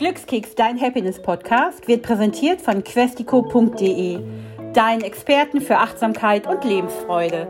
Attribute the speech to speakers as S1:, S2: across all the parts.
S1: Glückskeks, dein Happiness-Podcast, wird präsentiert von questico.de, deinen Experten für Achtsamkeit und Lebensfreude.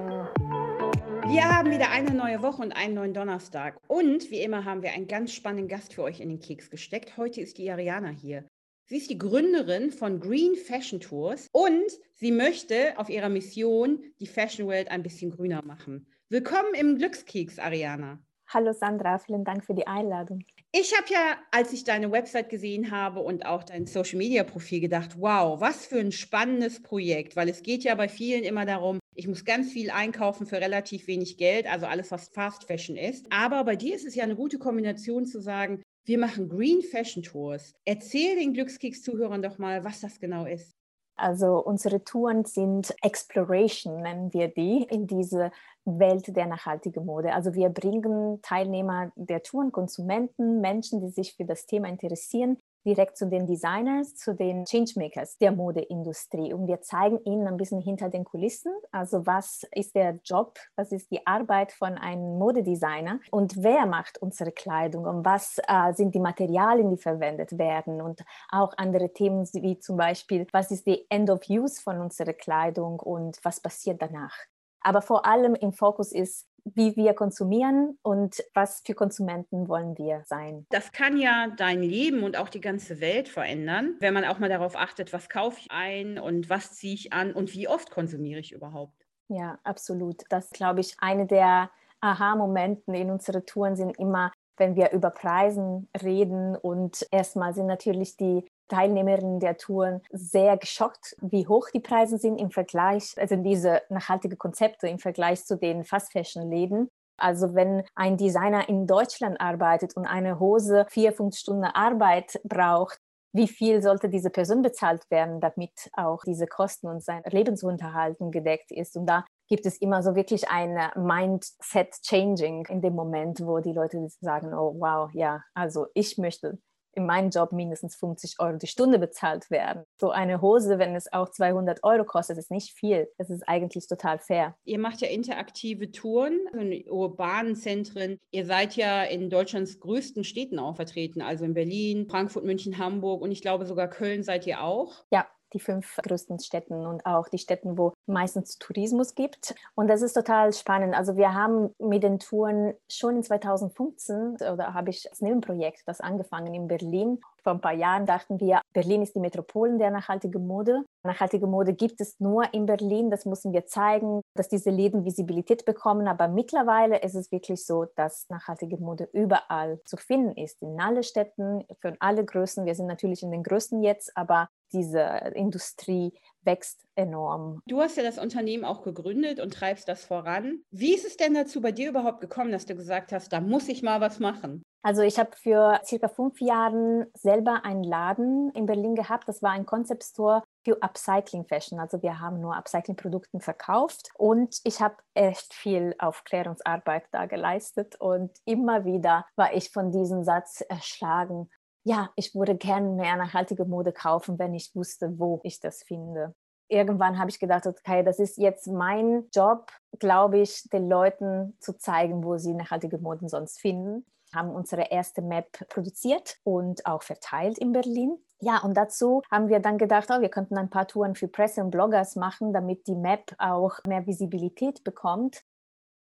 S1: Wir haben wieder eine neue Woche und einen neuen Donnerstag. Und wie immer haben wir einen ganz spannenden Gast für euch in den Keks gesteckt. Heute ist die Ariana hier. Sie ist die Gründerin von Green Fashion Tours und sie möchte auf ihrer Mission die Fashion Welt ein bisschen grüner machen. Willkommen im Glückskeks, Ariana.
S2: Hallo Sandra, vielen Dank für die Einladung.
S1: Ich habe ja, als ich deine Website gesehen habe und auch dein Social Media Profil gedacht, wow, was für ein spannendes Projekt, weil es geht ja bei vielen immer darum, ich muss ganz viel einkaufen für relativ wenig Geld, also alles, was Fast Fashion ist. Aber bei dir ist es ja eine gute Kombination zu sagen, wir machen Green Fashion Tours. Erzähl den Glückskeks-Zuhörern doch mal, was das genau ist.
S2: Also unsere Touren sind Exploration, nennen wir die, in diese Welt der nachhaltigen Mode. Also wir bringen Teilnehmer der Touren, Konsumenten, Menschen, die sich für das Thema interessieren, direkt zu den Designers, zu den Changemakers der Modeindustrie. Und wir zeigen ihnen ein bisschen hinter den Kulissen, also was ist der Job, was ist die Arbeit von einem Modedesigner und wer macht unsere Kleidung und was äh, sind die Materialien, die verwendet werden und auch andere Themen wie zum Beispiel, was ist die End of Use von unserer Kleidung und was passiert danach. Aber vor allem im Fokus ist, wie wir konsumieren und was für Konsumenten wollen wir sein.
S1: Das kann ja dein Leben und auch die ganze Welt verändern, wenn man auch mal darauf achtet, was kaufe ich ein und was ziehe ich an und wie oft konsumiere ich überhaupt.
S2: Ja, absolut. Das glaube ich, eine der Aha-Momenten in unseren Touren sind immer, wenn wir über Preisen reden und erstmal sind natürlich die Teilnehmerinnen der Touren sehr geschockt, wie hoch die Preise sind im Vergleich, also diese nachhaltigen Konzepte im Vergleich zu den Fast Fashion Läden. Also wenn ein Designer in Deutschland arbeitet und eine Hose vier, fünf Stunden Arbeit braucht, wie viel sollte diese Person bezahlt werden, damit auch diese Kosten und sein Lebensunterhalten gedeckt ist. Und da gibt es immer so wirklich ein Mindset-Changing in dem Moment, wo die Leute sagen, oh wow, ja, also ich möchte in meinem Job mindestens 50 Euro die Stunde bezahlt werden. So eine Hose, wenn es auch 200 Euro kostet, ist nicht viel. Das ist eigentlich total fair.
S1: Ihr macht ja interaktive Touren in urbanen Zentren. Ihr seid ja in Deutschlands größten Städten auch vertreten, also in Berlin, Frankfurt, München, Hamburg und ich glaube sogar Köln seid ihr auch.
S2: Ja, die fünf größten Städten und auch die Städten, wo meistens Tourismus gibt. Und das ist total spannend. Also wir haben mit den Touren schon in 2015 oder habe ich als Nebenprojekt das angefangen in Berlin. Vor ein paar Jahren dachten wir, Berlin ist die Metropole der nachhaltigen Mode. Nachhaltige Mode gibt es nur in Berlin. Das müssen wir zeigen, dass diese Läden Visibilität bekommen. Aber mittlerweile ist es wirklich so, dass nachhaltige Mode überall zu finden ist. In allen Städten, für alle Größen. Wir sind natürlich in den größten jetzt, aber diese Industrie wächst enorm.
S1: Du hast ja das Unternehmen auch gegründet und treibst das voran. Wie ist es denn dazu bei dir überhaupt gekommen, dass du gesagt hast, da muss ich mal was machen?
S2: Also ich habe für circa fünf Jahre selber einen Laden in Berlin gehabt. Das war ein Concept Store für Upcycling Fashion. Also wir haben nur Upcycling-Produkte verkauft und ich habe echt viel Aufklärungsarbeit da geleistet und immer wieder war ich von diesem Satz erschlagen ja, ich würde gerne mehr nachhaltige Mode kaufen, wenn ich wusste, wo ich das finde. Irgendwann habe ich gedacht, okay, das ist jetzt mein Job, glaube ich, den Leuten zu zeigen, wo sie nachhaltige Moden sonst finden. Haben unsere erste Map produziert und auch verteilt in Berlin. Ja, und dazu haben wir dann gedacht, oh, wir könnten ein paar Touren für Presse und Bloggers machen, damit die Map auch mehr Visibilität bekommt.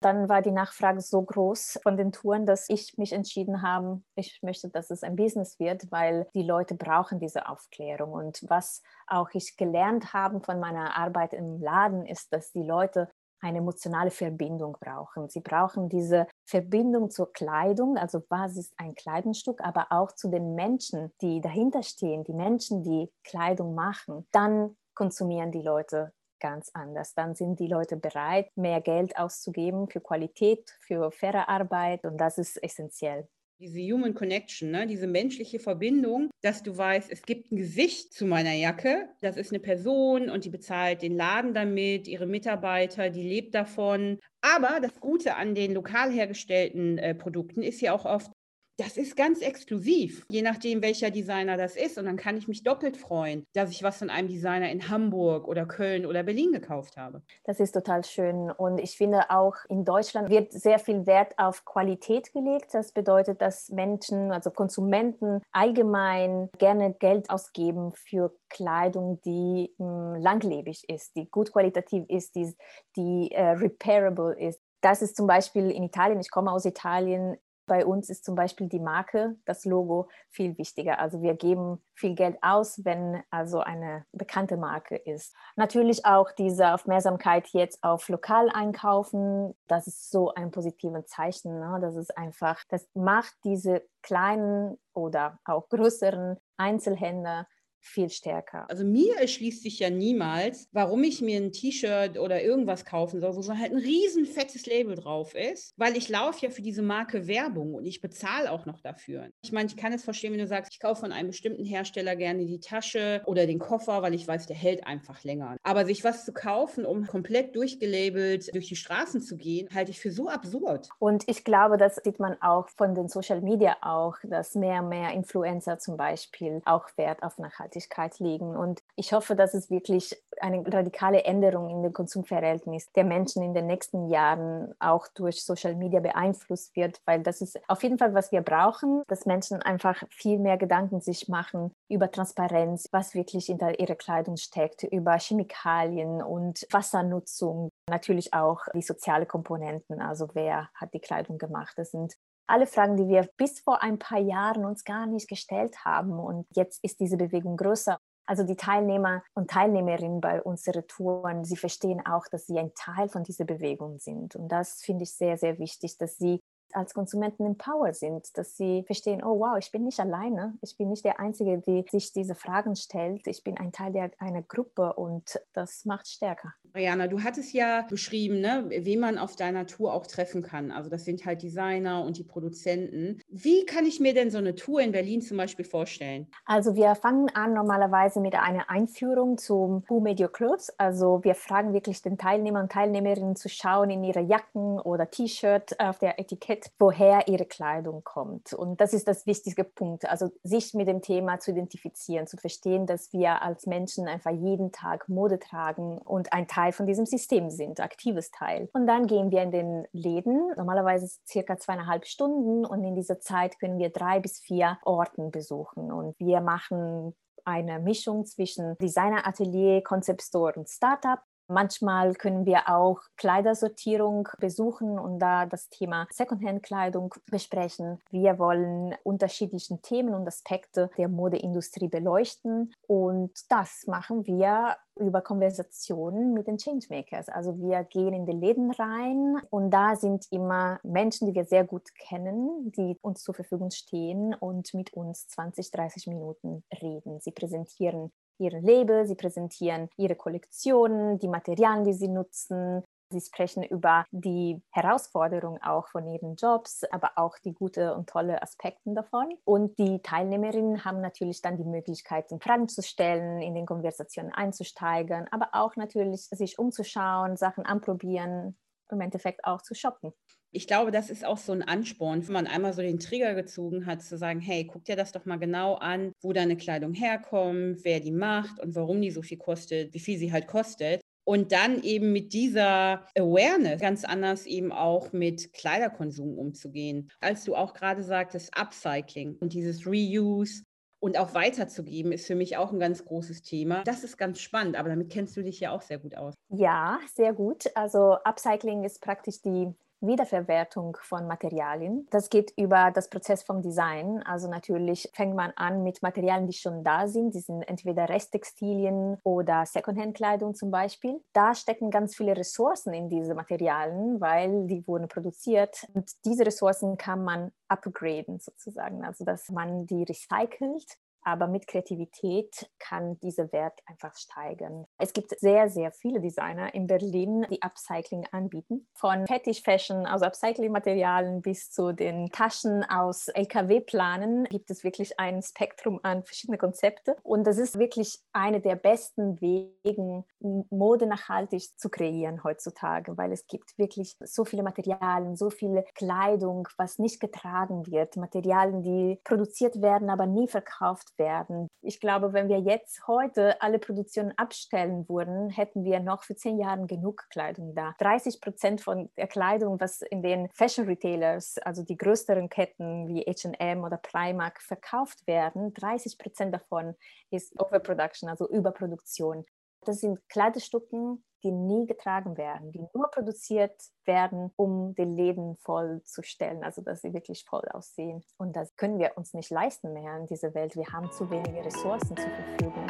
S2: Dann war die Nachfrage so groß von den Touren, dass ich mich entschieden habe, ich möchte, dass es ein Business wird, weil die Leute brauchen diese Aufklärung. Und was auch ich gelernt habe von meiner Arbeit im Laden, ist, dass die Leute eine emotionale Verbindung brauchen. Sie brauchen diese Verbindung zur Kleidung, also was ist ein Kleidungsstück, aber auch zu den Menschen, die dahinter stehen, die Menschen, die Kleidung machen. Dann konsumieren die Leute ganz anders. Dann sind die Leute bereit, mehr Geld auszugeben für Qualität, für faire Arbeit und das ist essentiell
S1: diese Human Connection, ne? diese menschliche Verbindung, dass du weißt, es gibt ein Gesicht zu meiner Jacke, das ist eine Person und die bezahlt den Laden damit, ihre Mitarbeiter, die lebt davon. Aber das Gute an den lokal hergestellten äh, Produkten ist ja auch oft, das ist ganz exklusiv, je nachdem, welcher Designer das ist. Und dann kann ich mich doppelt freuen, dass ich was von einem Designer in Hamburg oder Köln oder Berlin gekauft habe.
S2: Das ist total schön. Und ich finde auch in Deutschland wird sehr viel Wert auf Qualität gelegt. Das bedeutet, dass Menschen, also Konsumenten allgemein gerne Geld ausgeben für Kleidung, die hm, langlebig ist, die gut qualitativ ist, die, die äh, repairable ist. Das ist zum Beispiel in Italien, ich komme aus Italien, bei uns ist zum Beispiel die Marke, das Logo viel wichtiger. Also wir geben viel Geld aus, wenn also eine bekannte Marke ist. Natürlich auch diese Aufmerksamkeit jetzt auf lokal einkaufen, das ist so ein positives Zeichen. Ne? Das ist einfach, das macht diese kleinen oder auch größeren Einzelhändler viel stärker.
S1: Also mir erschließt sich ja niemals, warum ich mir ein T-Shirt oder irgendwas kaufen soll, wo so halt ein riesen fettes Label drauf ist, weil ich laufe ja für diese Marke Werbung und ich bezahle auch noch dafür. Ich meine, ich kann es verstehen, wenn du sagst, ich kaufe von einem bestimmten Hersteller gerne die Tasche oder den Koffer, weil ich weiß, der hält einfach länger. Aber sich was zu kaufen, um komplett durchgelabelt durch die Straßen zu gehen, halte ich für so absurd.
S2: Und ich glaube, das sieht man auch von den Social Media auch, dass mehr und mehr Influencer zum Beispiel auch Wert auf Nachhaltigkeit Nachhaltigkeit legen. Und ich hoffe, dass es wirklich eine radikale Änderung in dem Konsumverhältnis der Menschen in den nächsten Jahren auch durch Social Media beeinflusst wird, weil das ist auf jeden Fall, was wir brauchen, dass Menschen einfach viel mehr Gedanken sich machen über Transparenz, was wirklich hinter ihrer Kleidung steckt, über Chemikalien und Wassernutzung, natürlich auch die soziale Komponenten, also wer hat die Kleidung gemacht. Das sind alle Fragen, die wir bis vor ein paar Jahren uns gar nicht gestellt haben. Und jetzt ist diese Bewegung größer. Also die Teilnehmer und Teilnehmerinnen bei unseren Touren, sie verstehen auch, dass sie ein Teil von dieser Bewegung sind. Und das finde ich sehr, sehr wichtig, dass sie als Konsumenten in Power sind, dass sie verstehen, oh wow, ich bin nicht alleine, ich bin nicht der Einzige, der sich diese Fragen stellt, ich bin ein Teil der, einer Gruppe und das macht stärker.
S1: Mariana, du hattest ja beschrieben, ne, wen man auf deiner Tour auch treffen kann. Also das sind halt Designer und die Produzenten. Wie kann ich mir denn so eine Tour in Berlin zum Beispiel vorstellen?
S2: Also wir fangen an normalerweise mit einer Einführung zum Who Your Clothes. Also wir fragen wirklich den Teilnehmer und Teilnehmerinnen zu schauen in ihre Jacken oder T-Shirt auf der Etikett, woher ihre Kleidung kommt. Und das ist das wichtigste Punkt. Also sich mit dem Thema zu identifizieren, zu verstehen, dass wir als Menschen einfach jeden Tag Mode tragen und ein Teil Teil von diesem System sind, aktives Teil. Und dann gehen wir in den Läden, normalerweise circa zweieinhalb Stunden und in dieser Zeit können wir drei bis vier Orten besuchen und wir machen eine Mischung zwischen Designeratelier, Concept Store und Startup. Manchmal können wir auch Kleidersortierung besuchen und da das Thema Secondhand-Kleidung besprechen. Wir wollen unterschiedliche Themen und Aspekte der Modeindustrie beleuchten und das machen wir über Konversationen mit den Changemakers. Also wir gehen in die Läden rein und da sind immer Menschen, die wir sehr gut kennen, die uns zur Verfügung stehen und mit uns 20, 30 Minuten reden. Sie präsentieren ihren Label, sie präsentieren ihre Kollektionen, die Materialien, die sie nutzen. Sie sprechen über die Herausforderungen auch von ihren Jobs, aber auch die gute und tolle Aspekte davon. Und die Teilnehmerinnen haben natürlich dann die Möglichkeit, Fragen zu stellen, in den Konversationen einzusteigen, aber auch natürlich sich umzuschauen, Sachen anprobieren, im Endeffekt auch zu shoppen
S1: ich glaube, das ist auch so ein Ansporn, wenn man einmal so den Trigger gezogen hat, zu sagen, hey, guck dir das doch mal genau an, wo deine Kleidung herkommt, wer die macht und warum die so viel kostet, wie viel sie halt kostet. Und dann eben mit dieser Awareness ganz anders eben auch mit Kleiderkonsum umzugehen. Als du auch gerade sagtest, Upcycling und dieses Reuse und auch weiterzugeben, ist für mich auch ein ganz großes Thema. Das ist ganz spannend, aber damit kennst du dich ja auch sehr gut aus.
S2: Ja, sehr gut. Also Upcycling ist praktisch die Wiederverwertung von Materialien. Das geht über das Prozess vom Design. Also natürlich fängt man an mit Materialien, die schon da sind. Die sind entweder Resttextilien oder Secondhand-Kleidung zum Beispiel. Da stecken ganz viele Ressourcen in diese Materialien, weil die wurden produziert. Und diese Ressourcen kann man upgraden sozusagen. Also dass man die recycelt aber mit Kreativität kann dieser Wert einfach steigen. Es gibt sehr, sehr viele Designer in Berlin, die Upcycling anbieten. Von Fetish Fashion, also Upcycling-Materialien bis zu den Taschen aus LKW-Planen gibt es wirklich ein Spektrum an verschiedenen Konzepten. Und das ist wirklich eine der besten Wegen, Mode nachhaltig zu kreieren heutzutage, weil es gibt wirklich so viele Materialien, so viele Kleidung, was nicht getragen wird, Materialien, die produziert werden, aber nie verkauft werden. Ich glaube, wenn wir jetzt heute alle Produktionen abstellen würden, hätten wir noch für zehn Jahre genug Kleidung da. 30 Prozent von der Kleidung, was in den Fashion Retailers, also die größeren Ketten wie H&M oder Primark verkauft werden, 30 Prozent davon ist Overproduction, also Überproduktion. Das sind Kleidungsstücken, die nie getragen werden, die nur produziert werden, um die Läden vollzustellen, also dass sie wirklich voll aussehen. Und das können wir uns nicht leisten mehr in dieser Welt. Wir haben zu wenige Ressourcen zur Verfügung.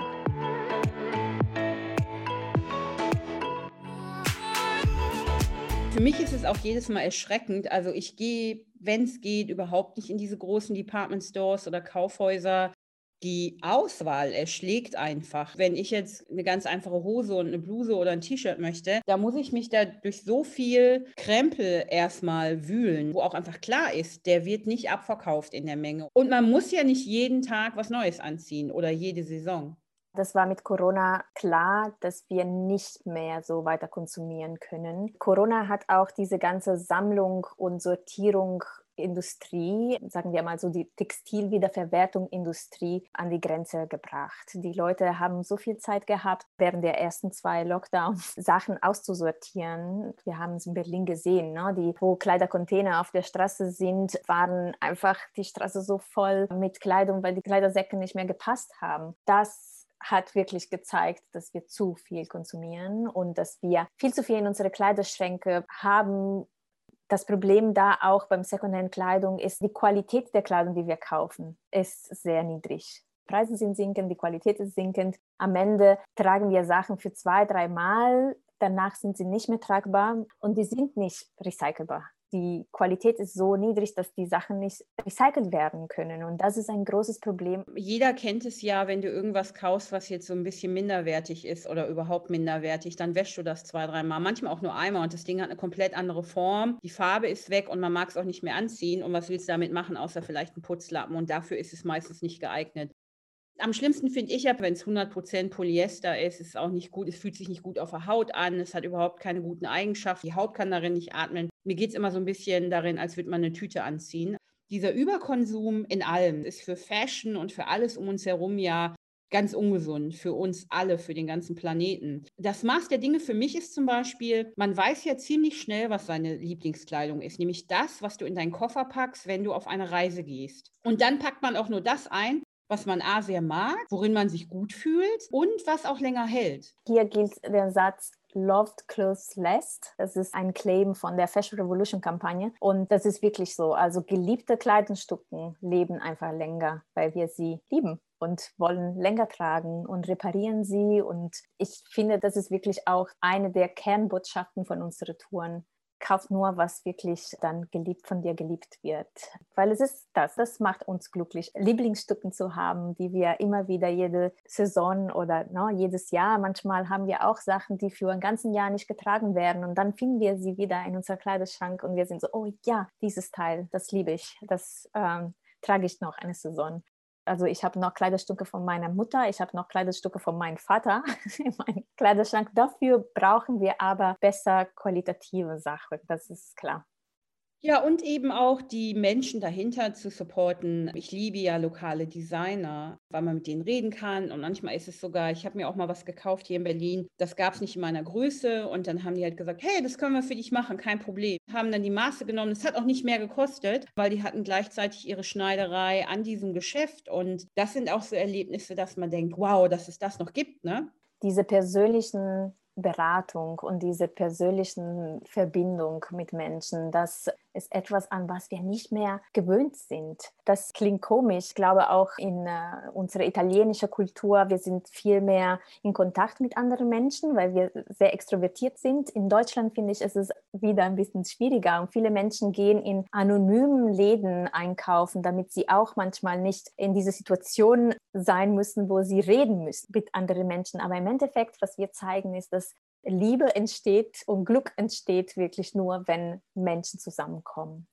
S1: Für mich ist es auch jedes Mal erschreckend. Also ich gehe, wenn es geht, überhaupt nicht in diese großen Department Stores oder Kaufhäuser die Auswahl erschlägt einfach. Wenn ich jetzt eine ganz einfache Hose und eine Bluse oder ein T-Shirt möchte, da muss ich mich da durch so viel Krempel erstmal wühlen, wo auch einfach klar ist, der wird nicht abverkauft in der Menge. Und man muss ja nicht jeden Tag was Neues anziehen oder jede Saison.
S2: Das war mit Corona klar, dass wir nicht mehr so weiter konsumieren können. Corona hat auch diese ganze Sammlung und Sortierung Industrie, sagen wir mal so die Textilwiederverwertung-Industrie an die Grenze gebracht. Die Leute haben so viel Zeit gehabt, während der ersten zwei Lockdowns Sachen auszusortieren. Wir haben es in Berlin gesehen, ne? die, wo Kleidercontainer auf der Straße sind, waren einfach die Straße so voll mit Kleidung, weil die Kleidersäcke nicht mehr gepasst haben. Das hat wirklich gezeigt, dass wir zu viel konsumieren und dass wir viel zu viel in unsere Kleiderschränke haben, das Problem da auch beim Secondhand-Kleidung ist, die Qualität der Kleidung, die wir kaufen, ist sehr niedrig. Preise sind sinkend, die Qualität ist sinkend. Am Ende tragen wir Sachen für zwei, drei Mal, danach sind sie nicht mehr tragbar und die sind nicht recycelbar die Qualität ist so niedrig, dass die Sachen nicht recycelt werden können. Und das ist ein großes Problem.
S1: Jeder kennt es ja, wenn du irgendwas kaufst, was jetzt so ein bisschen minderwertig ist oder überhaupt minderwertig, dann wäschst du das zwei, dreimal, manchmal auch nur einmal und das Ding hat eine komplett andere Form. Die Farbe ist weg und man mag es auch nicht mehr anziehen. Und was willst du damit machen, außer vielleicht einen Putzlappen? Und dafür ist es meistens nicht geeignet. Am schlimmsten finde ich ja, wenn es 100% Polyester ist, ist es auch nicht gut, es fühlt sich nicht gut auf der Haut an, es hat überhaupt keine guten Eigenschaften, die Haut kann darin nicht atmen. Mir geht es immer so ein bisschen darin, als würde man eine Tüte anziehen. Dieser Überkonsum in allem ist für Fashion und für alles um uns herum ja ganz ungesund für uns alle, für den ganzen Planeten. Das Maß der Dinge für mich ist zum Beispiel, man weiß ja ziemlich schnell, was seine Lieblingskleidung ist, nämlich das, was du in deinen Koffer packst, wenn du auf eine Reise gehst. Und dann packt man auch nur das ein, was man A sehr mag, worin man sich gut fühlt und was auch länger hält.
S2: Hier gilt der Satz, Loved Clothes Last. Das ist ein Claim von der Fashion Revolution Kampagne. Und das ist wirklich so. Also geliebte Kleidungsstücken leben einfach länger, weil wir sie lieben und wollen länger tragen und reparieren sie. Und ich finde, das ist wirklich auch eine der Kernbotschaften von unseren Touren kauf nur, was wirklich dann geliebt von dir geliebt wird. Weil es ist das, das macht uns glücklich, Lieblingsstücken zu haben, die wir immer wieder jede Saison oder no, ne, jedes Jahr, manchmal haben wir auch Sachen, die für ein ganzes Jahr nicht getragen werden und dann finden wir sie wieder in unserem Kleiderschrank und wir sind so, oh ja, dieses Teil, das liebe ich, das ähm, trage ich noch eine Saison. Also ich habe noch Kleiderstücke von meiner Mutter, ich habe noch Kleiderstücke von meinem Vater in meinem Kleiderschrank. Dafür brauchen wir aber besser qualitative Sachen, das ist klar.
S1: Ja, und eben auch die Menschen dahinter zu supporten. Ich liebe ja lokale Designer, weil man mit denen reden kann. Und manchmal ist es sogar, ich habe mir auch mal was gekauft hier in Berlin. Das gab es nicht in meiner Größe. Und dann haben die halt gesagt, hey, das können wir für dich machen, kein Problem. Haben dann die Maße genommen. Es hat auch nicht mehr gekostet, weil die hatten gleichzeitig ihre Schneiderei an diesem Geschäft. Und das sind auch so Erlebnisse, dass man denkt, wow, dass es das noch gibt, ne?
S2: Diese persönlichen Beratung und diese persönlichen Verbindung mit Menschen, das ist etwas, an was wir nicht mehr gewöhnt sind. Das klingt komisch. Ich glaube auch in äh, unserer italienischen Kultur, wir sind viel mehr in Kontakt mit anderen Menschen, weil wir sehr extrovertiert sind. In Deutschland finde ich, ist es wieder ein bisschen schwieriger und viele Menschen gehen in anonymen Läden einkaufen, damit sie auch manchmal nicht in diese Situation sein müssen, wo sie reden müssen mit anderen Menschen. Aber im Endeffekt, was wir zeigen, ist, dass Liebe entsteht und Glück entsteht wirklich nur, wenn Menschen zusammenkommen.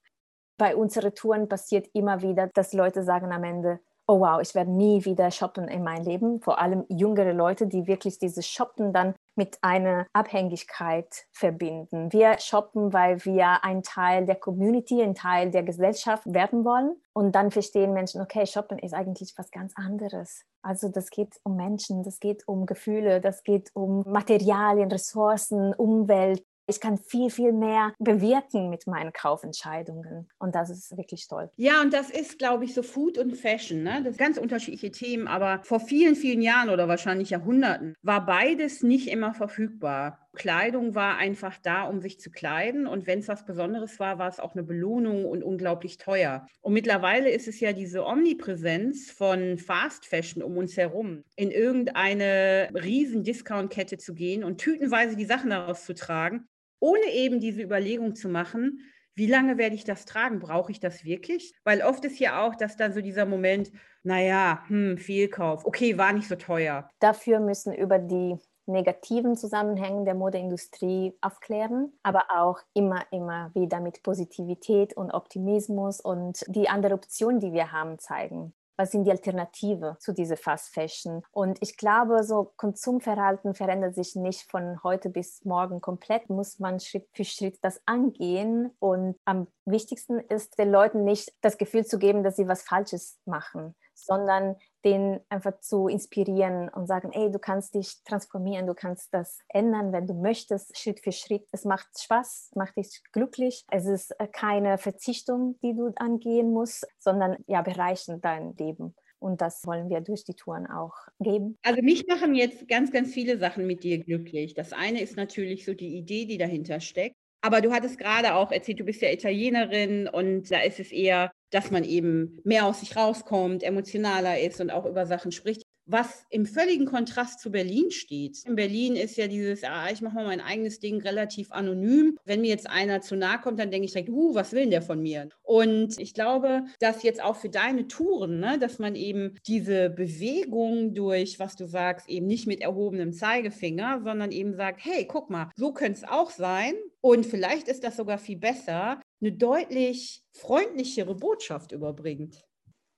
S2: Bei unseren Touren passiert immer wieder, dass Leute sagen am Ende, oh wow, ich werde nie wieder shoppen in meinem Leben. Vor allem jüngere Leute, die wirklich dieses Shoppen dann mit einer Abhängigkeit verbinden. Wir shoppen, weil wir ein Teil der Community, ein Teil der Gesellschaft werden wollen. Und dann verstehen Menschen, okay, shoppen ist eigentlich was ganz anderes. Also das geht um Menschen, das geht um Gefühle, das geht um Materialien, Ressourcen, Umwelt. Ich kann viel, viel mehr bewirken mit meinen Kaufentscheidungen. Und das ist wirklich toll.
S1: Ja, und das ist, glaube ich, so Food und Fashion. Ne? Das sind ganz unterschiedliche Themen. Aber vor vielen, vielen Jahren oder wahrscheinlich Jahrhunderten war beides nicht immer verfügbar. Kleidung war einfach da, um sich zu kleiden. Und wenn es was Besonderes war, war es auch eine Belohnung und unglaublich teuer. Und mittlerweile ist es ja diese Omnipräsenz von Fast Fashion um uns herum, in irgendeine riesen Discount-Kette zu gehen und tütenweise die Sachen daraus zu tragen ohne eben diese Überlegung zu machen, wie lange werde ich das tragen? Brauche ich das wirklich? Weil oft ist ja auch, dass dann so dieser Moment, naja, hm, Fehlkauf, okay, war nicht so teuer.
S2: Dafür müssen über die negativen Zusammenhänge der Modeindustrie aufklären, aber auch immer, immer wieder mit Positivität und Optimismus und die andere Option, die wir haben, zeigen was sind die Alternative zu dieser Fast Fashion. Und ich glaube, so Konsumverhalten verändert sich nicht von heute bis morgen komplett, muss man Schritt für Schritt das angehen. Und am wichtigsten ist, den Leuten nicht das Gefühl zu geben, dass sie was Falsches machen, sondern den einfach zu inspirieren und sagen, ey, du kannst dich transformieren, du kannst das ändern, wenn du möchtest, Schritt für Schritt. Es macht Spaß, macht dich glücklich. Es ist äh, keine Verzichtung, die du angehen musst, sondern ja, bereichern dein Leben. Und das wollen wir durch die Touren auch geben.
S1: Also mich machen jetzt ganz, ganz viele Sachen mit dir glücklich. Das eine ist natürlich so die Idee, die dahinter steckt. Aber du hattest gerade auch erzählt, du bist ja Italienerin und da ist es eher, dass man eben mehr aus sich rauskommt, emotionaler ist und auch über Sachen spricht was im völligen Kontrast zu Berlin steht. In Berlin ist ja dieses, ah, ich mache mal mein eigenes Ding relativ anonym. Wenn mir jetzt einer zu nahe kommt, dann denke ich direkt, uh, was will denn der von mir? Und ich glaube, dass jetzt auch für deine Touren, ne, dass man eben diese Bewegung durch, was du sagst, eben nicht mit erhobenem Zeigefinger, sondern eben sagt, hey, guck mal, so könnte es auch sein. Und vielleicht ist das sogar viel besser, eine deutlich freundlichere Botschaft überbringt.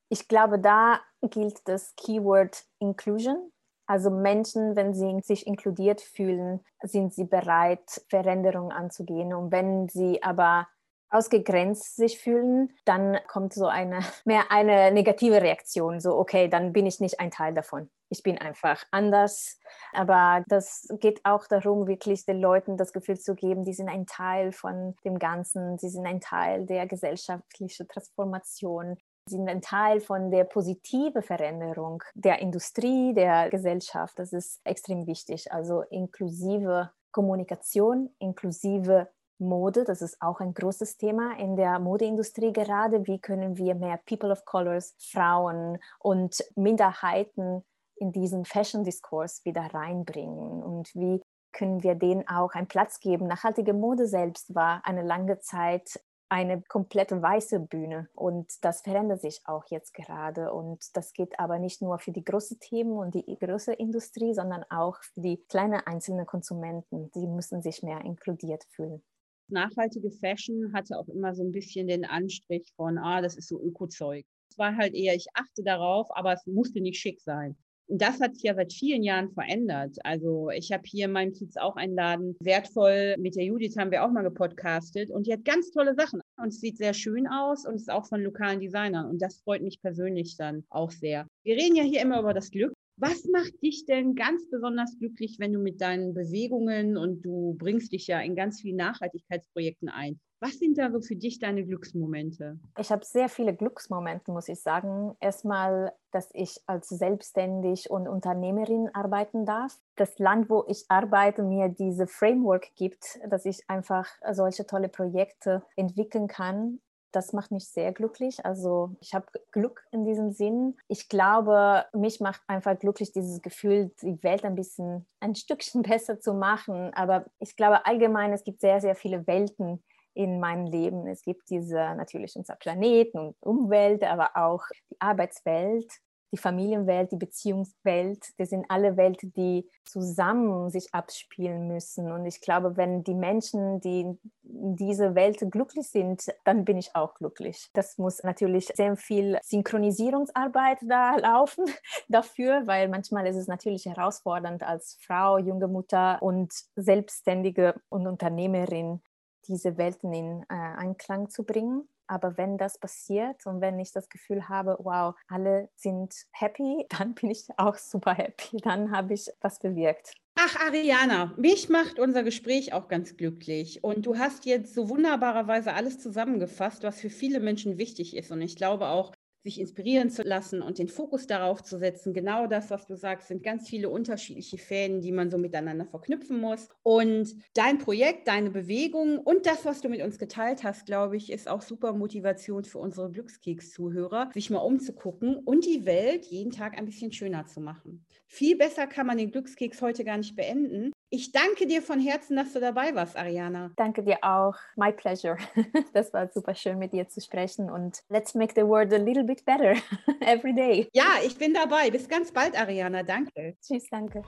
S2: Ich glaube, da gilt das Keyword Inclusion. Also Menschen, wenn sie sich inkludiert fühlen, sind sie bereit, Veränderungen anzugehen. Und wenn sie aber ausgegrenzt sich fühlen, dann kommt so eine mehr eine negative Reaktion. So, okay, dann bin ich nicht ein Teil davon. Ich bin einfach anders. Aber das geht auch darum, wirklich den Leuten das Gefühl zu geben, die sind ein Teil von dem Ganzen, sie sind ein Teil der gesellschaftlichen Transformation sind ein Teil von der positiven Veränderung der Industrie, der Gesellschaft. Das ist extrem wichtig. Also inklusive Kommunikation, inklusive Mode, das ist auch ein großes Thema in der Modeindustrie gerade. Wie können wir mehr People of Colors, Frauen und Minderheiten in diesen Fashion-Diskurs wieder reinbringen? Und wie können wir denen auch einen Platz geben? Nachhaltige Mode selbst war eine lange Zeit eine komplette weiße Bühne. Und das verändert sich auch jetzt gerade. Und das geht aber nicht nur für die großen Themen und die große Industrie, sondern auch für die kleinen einzelnen Konsumenten. Die müssen sich mehr inkludiert fühlen.
S1: Nachhaltige Fashion hatte auch immer so ein bisschen den Anstrich von, ah, das ist so Ökozeug. Es war halt eher, ich achte darauf, aber es musste nicht schick sein. Und das hat sich ja seit vielen Jahren verändert. Also ich habe hier in meinem Kiez auch einen Laden, wertvoll, mit der Judith haben wir auch mal gepodcastet und die hat ganz tolle Sachen und es sieht sehr schön aus und ist auch von lokalen Designern und das freut mich persönlich dann auch sehr. Wir reden ja hier immer über das Glück. Was macht dich denn ganz besonders glücklich, wenn du mit deinen Bewegungen und du bringst dich ja in ganz vielen Nachhaltigkeitsprojekten ein? Was sind da so für dich deine Glücksmomente?
S2: Ich habe sehr viele Glücksmomente, muss ich sagen. Erstmal, dass ich als Selbstständig und Unternehmerin arbeiten darf. Das Land, wo ich arbeite, mir diese Framework gibt, dass ich einfach solche tolle Projekte entwickeln kann das macht mich sehr glücklich. Also ich habe Glück in diesem Sinn. Ich glaube, mich macht einfach glücklich dieses Gefühl, die Welt ein bisschen ein Stückchen besser zu machen. Aber ich glaube allgemein, es gibt sehr, sehr viele Welten in meinem Leben. Es gibt diese natürlich unser Planeten und Umwelt, aber auch die Arbeitswelt die Familienwelt, die Beziehungswelt, das sind alle Welten, die zusammen sich abspielen müssen. Und ich glaube, wenn die Menschen, die in dieser Welt glücklich sind, dann bin ich auch glücklich. Das muss natürlich sehr viel Synchronisierungsarbeit da laufen dafür, weil manchmal ist es natürlich herausfordernd als Frau, junge Mutter und Selbstständige und Unternehmerin diese Welten in äh, Einklang zu bringen. Aber wenn das passiert und wenn ich das Gefühl habe, wow, alle sind happy, dann bin ich auch super happy. Dann habe ich was bewirkt.
S1: Ach, Ariana, mich macht unser Gespräch auch ganz glücklich. Und du hast jetzt so wunderbarerweise alles zusammengefasst, was für viele Menschen wichtig ist. Und ich glaube auch, sich inspirieren zu lassen und den Fokus darauf zu setzen. Genau das, was du sagst, sind ganz viele unterschiedliche Fäden, die man so miteinander verknüpfen muss. Und dein Projekt, deine Bewegung und das, was du mit uns geteilt hast, glaube ich, ist auch super Motivation für unsere Glückskeks-Zuhörer, sich mal umzugucken und die Welt jeden Tag ein bisschen schöner zu machen. Viel besser kann man den Glückskeks heute gar nicht beenden. Ich danke dir von Herzen, dass du dabei warst, Ariana.
S2: Danke dir auch. My pleasure. Das war super schön, mit dir zu sprechen und let's make the world a little bit better every day.
S1: Ja, ich bin dabei. Bis ganz bald, Ariana. Danke.
S2: Tschüss, danke.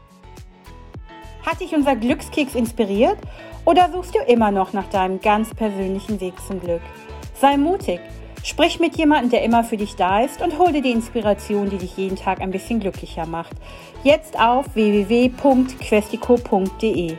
S1: Hat dich unser Glückskeks inspiriert oder suchst du immer noch nach deinem ganz persönlichen Weg zum Glück? Sei mutig. Sprich mit jemandem, der immer für dich da ist und hol dir die Inspiration, die dich jeden Tag ein bisschen glücklicher macht. Jetzt auf www.questico.de.